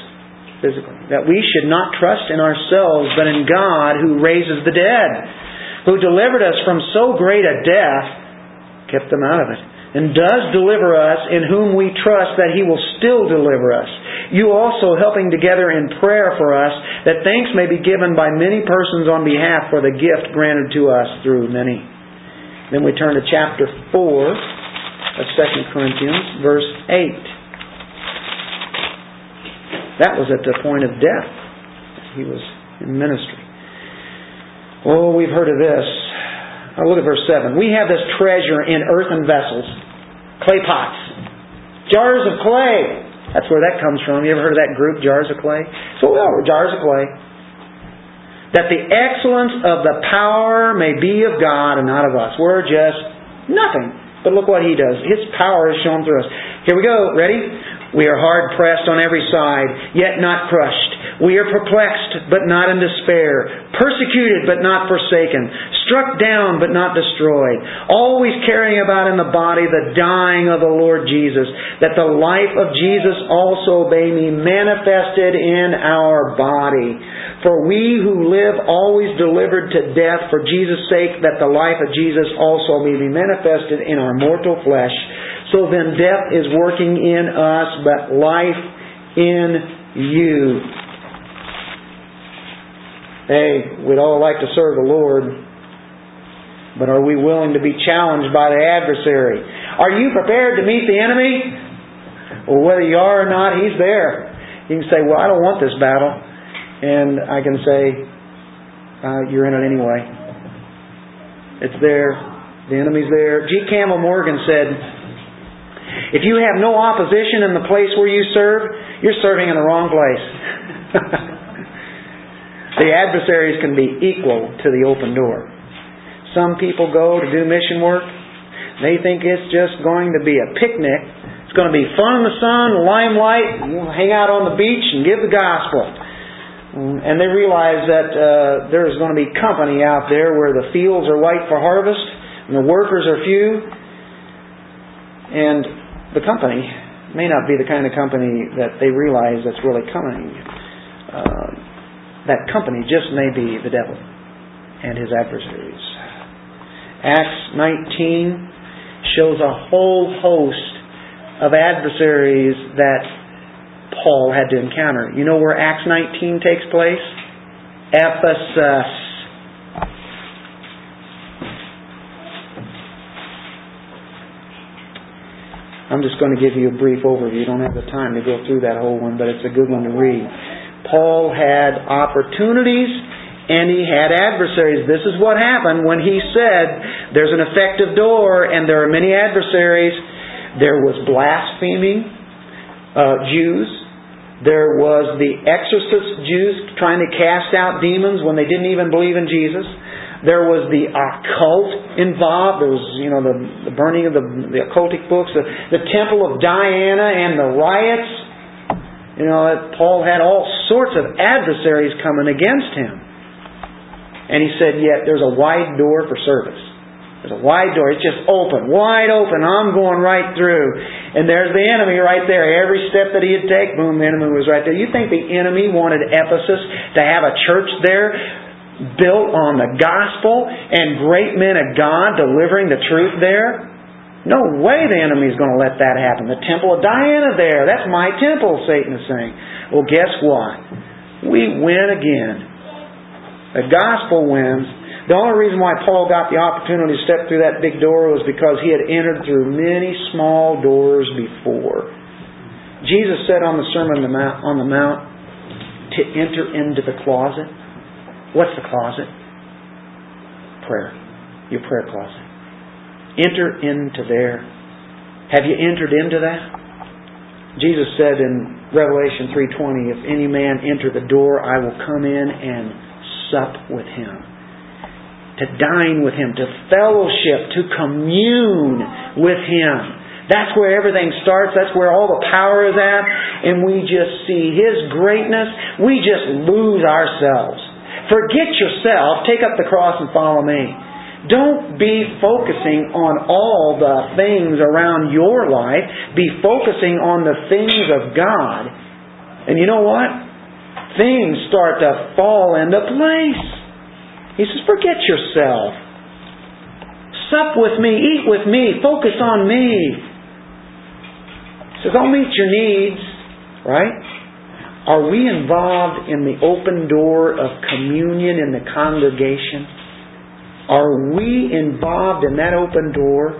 physically. That we should not trust in ourselves, but in God who raises the dead, who delivered us from so great a death, kept them out of it, and does deliver us, in whom we trust that He will still deliver us. You also helping together in prayer for us, that thanks may be given by many persons on behalf for the gift granted to us through many. Then we turn to chapter 4 of 2 Corinthians, verse 8. That was at the point of death. He was in ministry. Oh, we've heard of this. Look at verse 7. We have this treasure in earthen vessels, clay pots, Jars of clay. That's where that comes from. You ever heard of that group, Jars of Clay? So we are jars of clay. That the excellence of the power may be of God and not of us. We're just nothing. But look what He does. His power is shown through us. Here we go. Ready? We are hard pressed on every side, yet not crushed. We are perplexed, but not in despair. Persecuted, but not forsaken. Struck down, but not destroyed. Always carrying about in the body the dying of the Lord Jesus, that the life of Jesus also may be manifested in our body. For we who live always delivered to death for Jesus' sake, that the life of Jesus also may be manifested in our mortal flesh. So then death is working in us, but life in you. Hey, we'd all like to serve the Lord, but are we willing to be challenged by the adversary? Are you prepared to meet the enemy? Well, whether you are or not, he's there. You can say, Well, I don't want this battle. And I can say, uh, You're in it anyway. It's there. The enemy's there. G. Campbell Morgan said, if you have no opposition in the place where you serve, you're serving in the wrong place. <laughs> the adversaries can be equal to the open door. Some people go to do mission work. They think it's just going to be a picnic. It's going to be fun in the sun, limelight, hang out on the beach and give the gospel. And they realize that uh, there's going to be company out there where the fields are white for harvest and the workers are few. And the company may not be the kind of company that they realize that's really coming. Uh, that company just may be the devil and his adversaries. Acts 19 shows a whole host of adversaries that Paul had to encounter. You know where Acts 19 takes place? Ephesus. I'm just going to give you a brief overview. You don't have the time to go through that whole one, but it's a good one to read. Paul had opportunities and he had adversaries. This is what happened when he said, There's an effective door and there are many adversaries. There was blaspheming uh, Jews. There was the exorcist Jews trying to cast out demons when they didn't even believe in Jesus. There was the occult involved. There was, you know, the, the burning of the, the occultic books, the, the temple of Diana and the riots. You know, Paul had all sorts of adversaries coming against him. And he said, yet there's a wide door for service. There's a wide door. It's just open, wide open. I'm going right through. And there's the enemy right there. Every step that he'd take, boom, the enemy was right there. You think the enemy wanted Ephesus to have a church there built on the gospel and great men of God delivering the truth there? No way the enemy is going to let that happen. The temple of Diana there, that's my temple, Satan is saying. Well, guess what? We win again. The gospel wins. The only reason why Paul got the opportunity to step through that big door was because he had entered through many small doors before. Jesus said on the Sermon on the Mount to enter into the closet. What's the closet? Prayer. Your prayer closet. Enter into there. Have you entered into that? Jesus said in Revelation 3:20, "If any man enter the door, I will come in and sup with him." To dine with him, to fellowship, to commune with him. That's where everything starts. That's where all the power is at. And we just see His greatness. We just lose ourselves. Forget yourself, take up the cross and follow me. Don't be focusing on all the things around your life. Be focusing on the things of God. And you know what? Things start to fall into place. He says, forget yourself. Sup with me, eat with me, focus on me. He says, I'll meet your needs, right? Are we involved in the open door of communion in the congregation? Are we involved in that open door?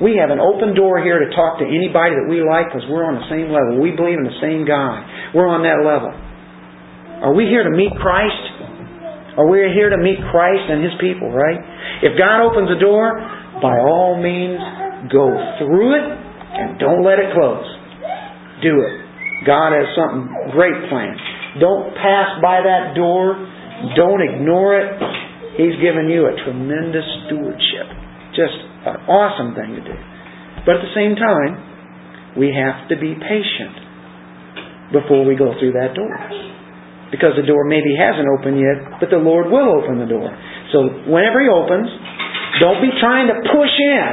We have an open door here to talk to anybody that we like because we're on the same level. We believe in the same God. We're on that level. Are we here to meet Christ? Are we here to meet Christ and His people, right? If God opens a door, by all means, go through it and don't let it close. do it. God has something great planned. Don't pass by that door. Don't ignore it. He's given you a tremendous stewardship. Just an awesome thing to do. But at the same time, we have to be patient before we go through that door. Because the door maybe hasn't opened yet, but the Lord will open the door. So whenever He opens, don't be trying to push in.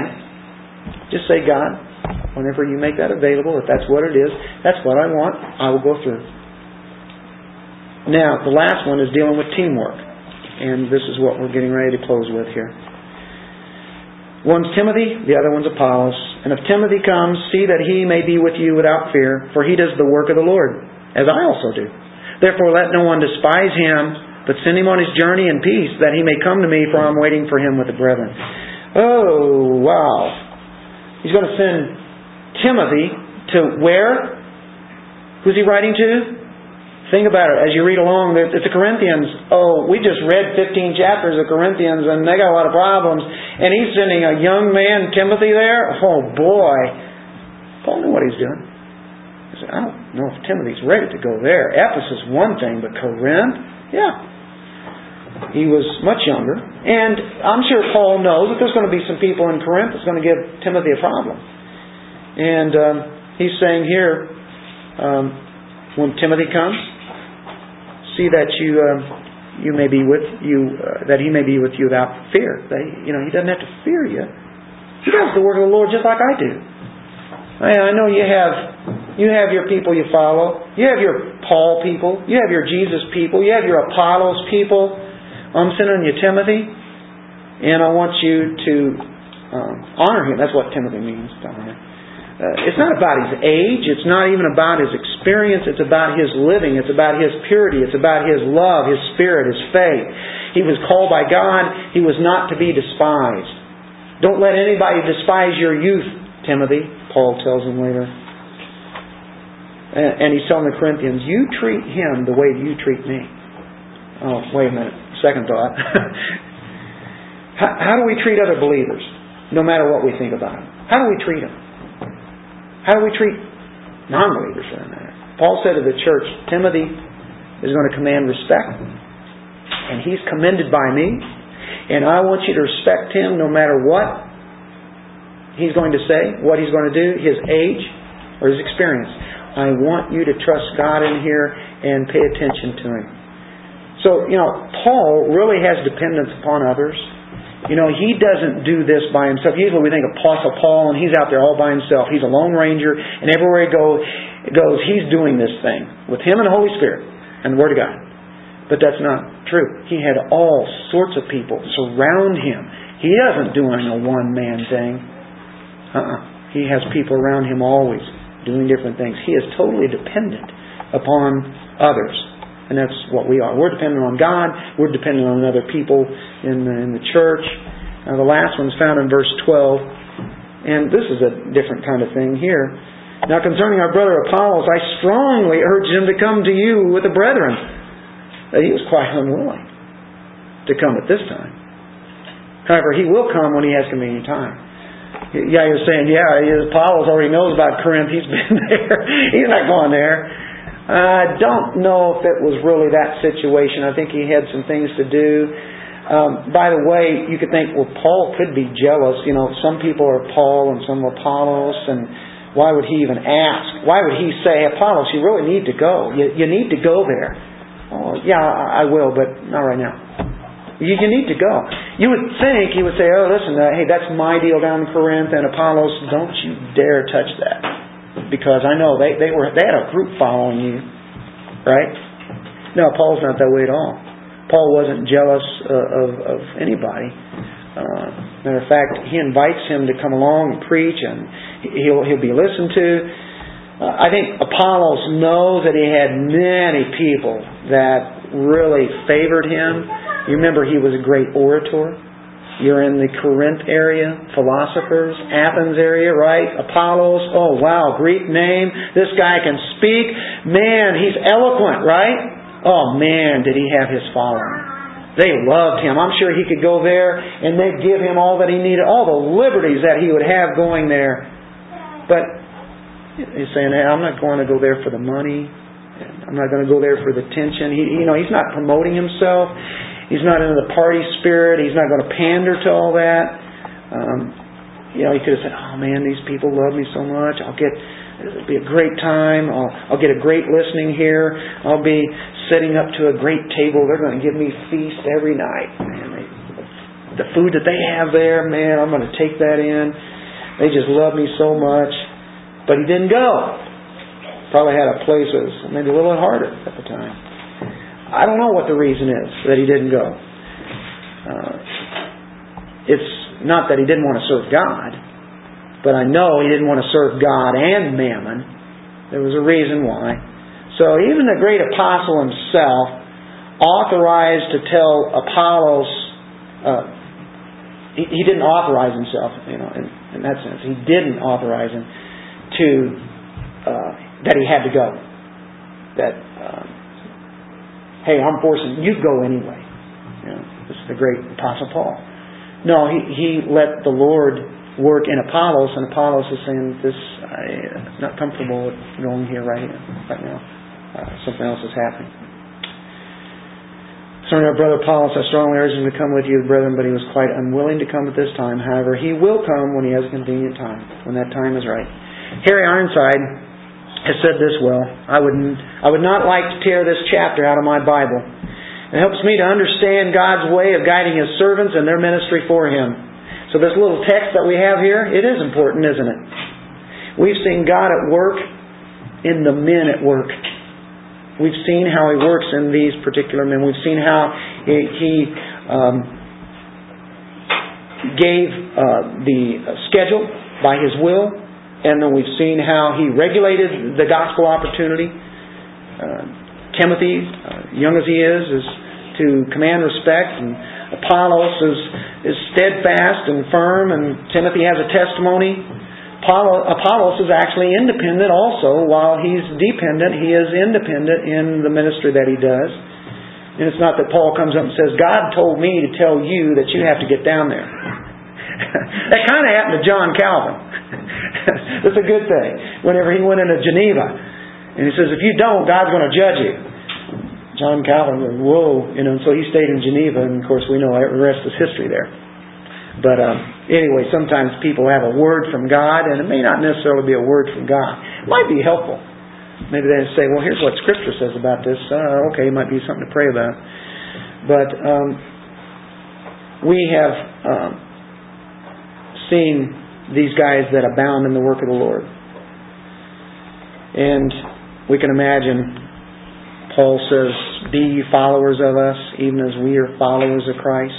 Just say, God, whenever you make that available, if that's what it is, that's what I want, I will go through. Now, the last one is dealing with teamwork. And this is what we're getting ready to close with here. One's Timothy, the other one's Apollos. And if Timothy comes, see that he may be with you without fear, for he does the work of the Lord, as I also do. Therefore, let no one despise him, but send him on his journey in peace, that he may come to me, for I'm waiting for him with the brethren. Oh, wow. He's going to send Timothy to where? Who's he writing to? Think about it as you read along. It's the Corinthians. Oh, we just read 15 chapters of Corinthians and they got a lot of problems. And he's sending a young man, Timothy, there. Oh, boy. Paul knew what he's doing. I don't know if Timothy's ready to go there. Ephesus one thing, but Corinth, yeah. He was much younger. And I'm sure Paul knows that there's going to be some people in Corinth that's going to give Timothy a problem. And um, he's saying here, um, when Timothy comes, see that you um, you may be with you uh, that he may be with you without fear. That, you know, he doesn't have to fear you. He does the work of the Lord just like I do. I know you have you have your people you follow. You have your Paul people. You have your Jesus people. You have your Apollos people. I'm sending you Timothy, and I want you to um, honor him. That's what Timothy means honor. Uh, it's not about his age. It's not even about his experience. It's about his living. It's about his purity. It's about his love, his spirit, his faith. He was called by God. He was not to be despised. Don't let anybody despise your youth, Timothy. Paul tells him later. And he's telling the Corinthians, you treat him the way you treat me. Oh, wait a minute. Second thought. <laughs> how, how, do we treat other believers, no matter what we think about them? How do we treat them? How do we treat non believers for that? Paul said to the church, Timothy is going to command respect, and he's commended by me, and I want you to respect him no matter what he's going to say, what he's going to do, his age, or his experience. I want you to trust God in here and pay attention to Him. So, you know, Paul really has dependence upon others. You know, he doesn't do this by himself. Usually we think of Apostle Paul and he's out there all by himself. He's a lone ranger and everywhere he goes, goes he's doing this thing with him and the Holy Spirit and the Word of God. But that's not true. He had all sorts of people surround him. He isn't doing a one man thing. Uh-uh. He has people around him always doing different things. He is totally dependent upon others. And that's what we are. We're dependent on God. We're dependent on other people in the, in the church. Now, the last one's found in verse 12. And this is a different kind of thing here. Now, concerning our brother Apollos, I strongly urge him to come to you with the brethren. He was quite unwilling to come at this time. However, he will come when he has convenient time. Yeah, you're saying, yeah, Paul already knows about Corinth. He's been <laughs> there. He's not going there. I don't know if it was really that situation. I think he had some things to do. Um, by the way, you could think, well, Paul could be jealous. You know, some people are Paul and some are Apollos, and why would he even ask? Why would he say, Apollos, you really need to go. You, you need to go there. Oh, yeah, I will, but not right now. You, you need to go. You would think he would say, oh, listen, uh, hey, that's my deal down in Corinth and Apollos. Don't you dare touch that. Because I know they, they were they had a group following you. Right? No, Paul's not that way at all. Paul wasn't jealous uh, of, of anybody. Uh, matter of fact, he invites him to come along and preach, and he'll he'll be listened to. Uh, I think Apollos knows that he had many people that really favored him you remember he was a great orator. You're in the Corinth area, philosophers, Athens area, right? Apollos, oh wow, Greek name. This guy can speak. Man, he's eloquent, right? Oh man, did he have his following. They loved him. I'm sure he could go there and they'd give him all that he needed, all the liberties that he would have going there. But He's saying, hey, I'm not going to go there for the money. I'm not going to go there for the tension. He, you know, he's not promoting himself. He's not into the party spirit. He's not going to pander to all that. Um, you know, he could have said, "Oh man, these people love me so much. I'll get it'll be a great time. I'll I'll get a great listening here. I'll be sitting up to a great table. They're going to give me feast every night. Man, they, the food that they have there, man, I'm going to take that in. They just love me so much." But he didn't go probably had a place that was maybe a little harder at the time. I don't know what the reason is that he didn't go. Uh, it's not that he didn't want to serve God, but I know he didn't want to serve God and mammon. There was a reason why. So even the great apostle himself authorized to tell Apollos, uh, he, he, didn't authorize himself, you know, in, in, that sense. He didn't authorize him to uh, that he had to go. That, um, hey, I'm forcing you go anyway. You know, this is the great Apostle Paul. No, he, he let the Lord work in Apollos, and Apollos is saying, "This, I'm not comfortable with going here right here, right now. Uh, something else is happening." Concerning our brother Apollos, I strongly urge him to come with you, brethren, but he was quite unwilling to come at this time. However, he will come when he has a convenient time, when that time is right. Harry Ironside has said this well. I would, I would not like to tear this chapter out of my Bible. It helps me to understand God's way of guiding His servants and their ministry for Him. So this little text that we have here, it is important, isn't it? We've seen God at work in the men at work. We've seen how He works in these particular men. We've seen how He, um, gave uh, the schedule by His will and then we've seen how he regulated the gospel opportunity. Uh, Timothy, uh, young as he is, is to command respect, and Apollos is, is steadfast and firm, and Timothy has a testimony. Apollos is actually independent also. While he's dependent, he is independent in the ministry that he does. And it's not that Paul comes up and says, God told me to tell you that you have to get down there. <laughs> that kind of happened to John Calvin. <laughs> That's a good thing. Whenever he went into Geneva, and he says, if you don't, God's going to judge you. John Calvin went, whoa, you know, and so he stayed in Geneva, and of course we know the rest is history there. But um, anyway, sometimes people have a word from God, and it may not necessarily be a word from God. It might be helpful. Maybe they say, well, here's what Scripture says about this. Uh, okay, it might be something to pray about. But um, we have um, seen these guys that abound in the work of the Lord. And we can imagine Paul says, Be followers of us, even as we are followers of Christ.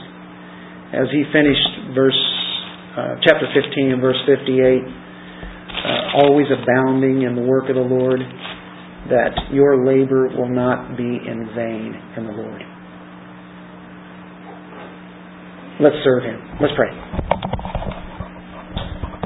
As he finished verse uh, chapter 15 and verse 58, uh, always abounding in the work of the Lord, that your labor will not be in vain in the Lord. Let's serve him. Let's pray.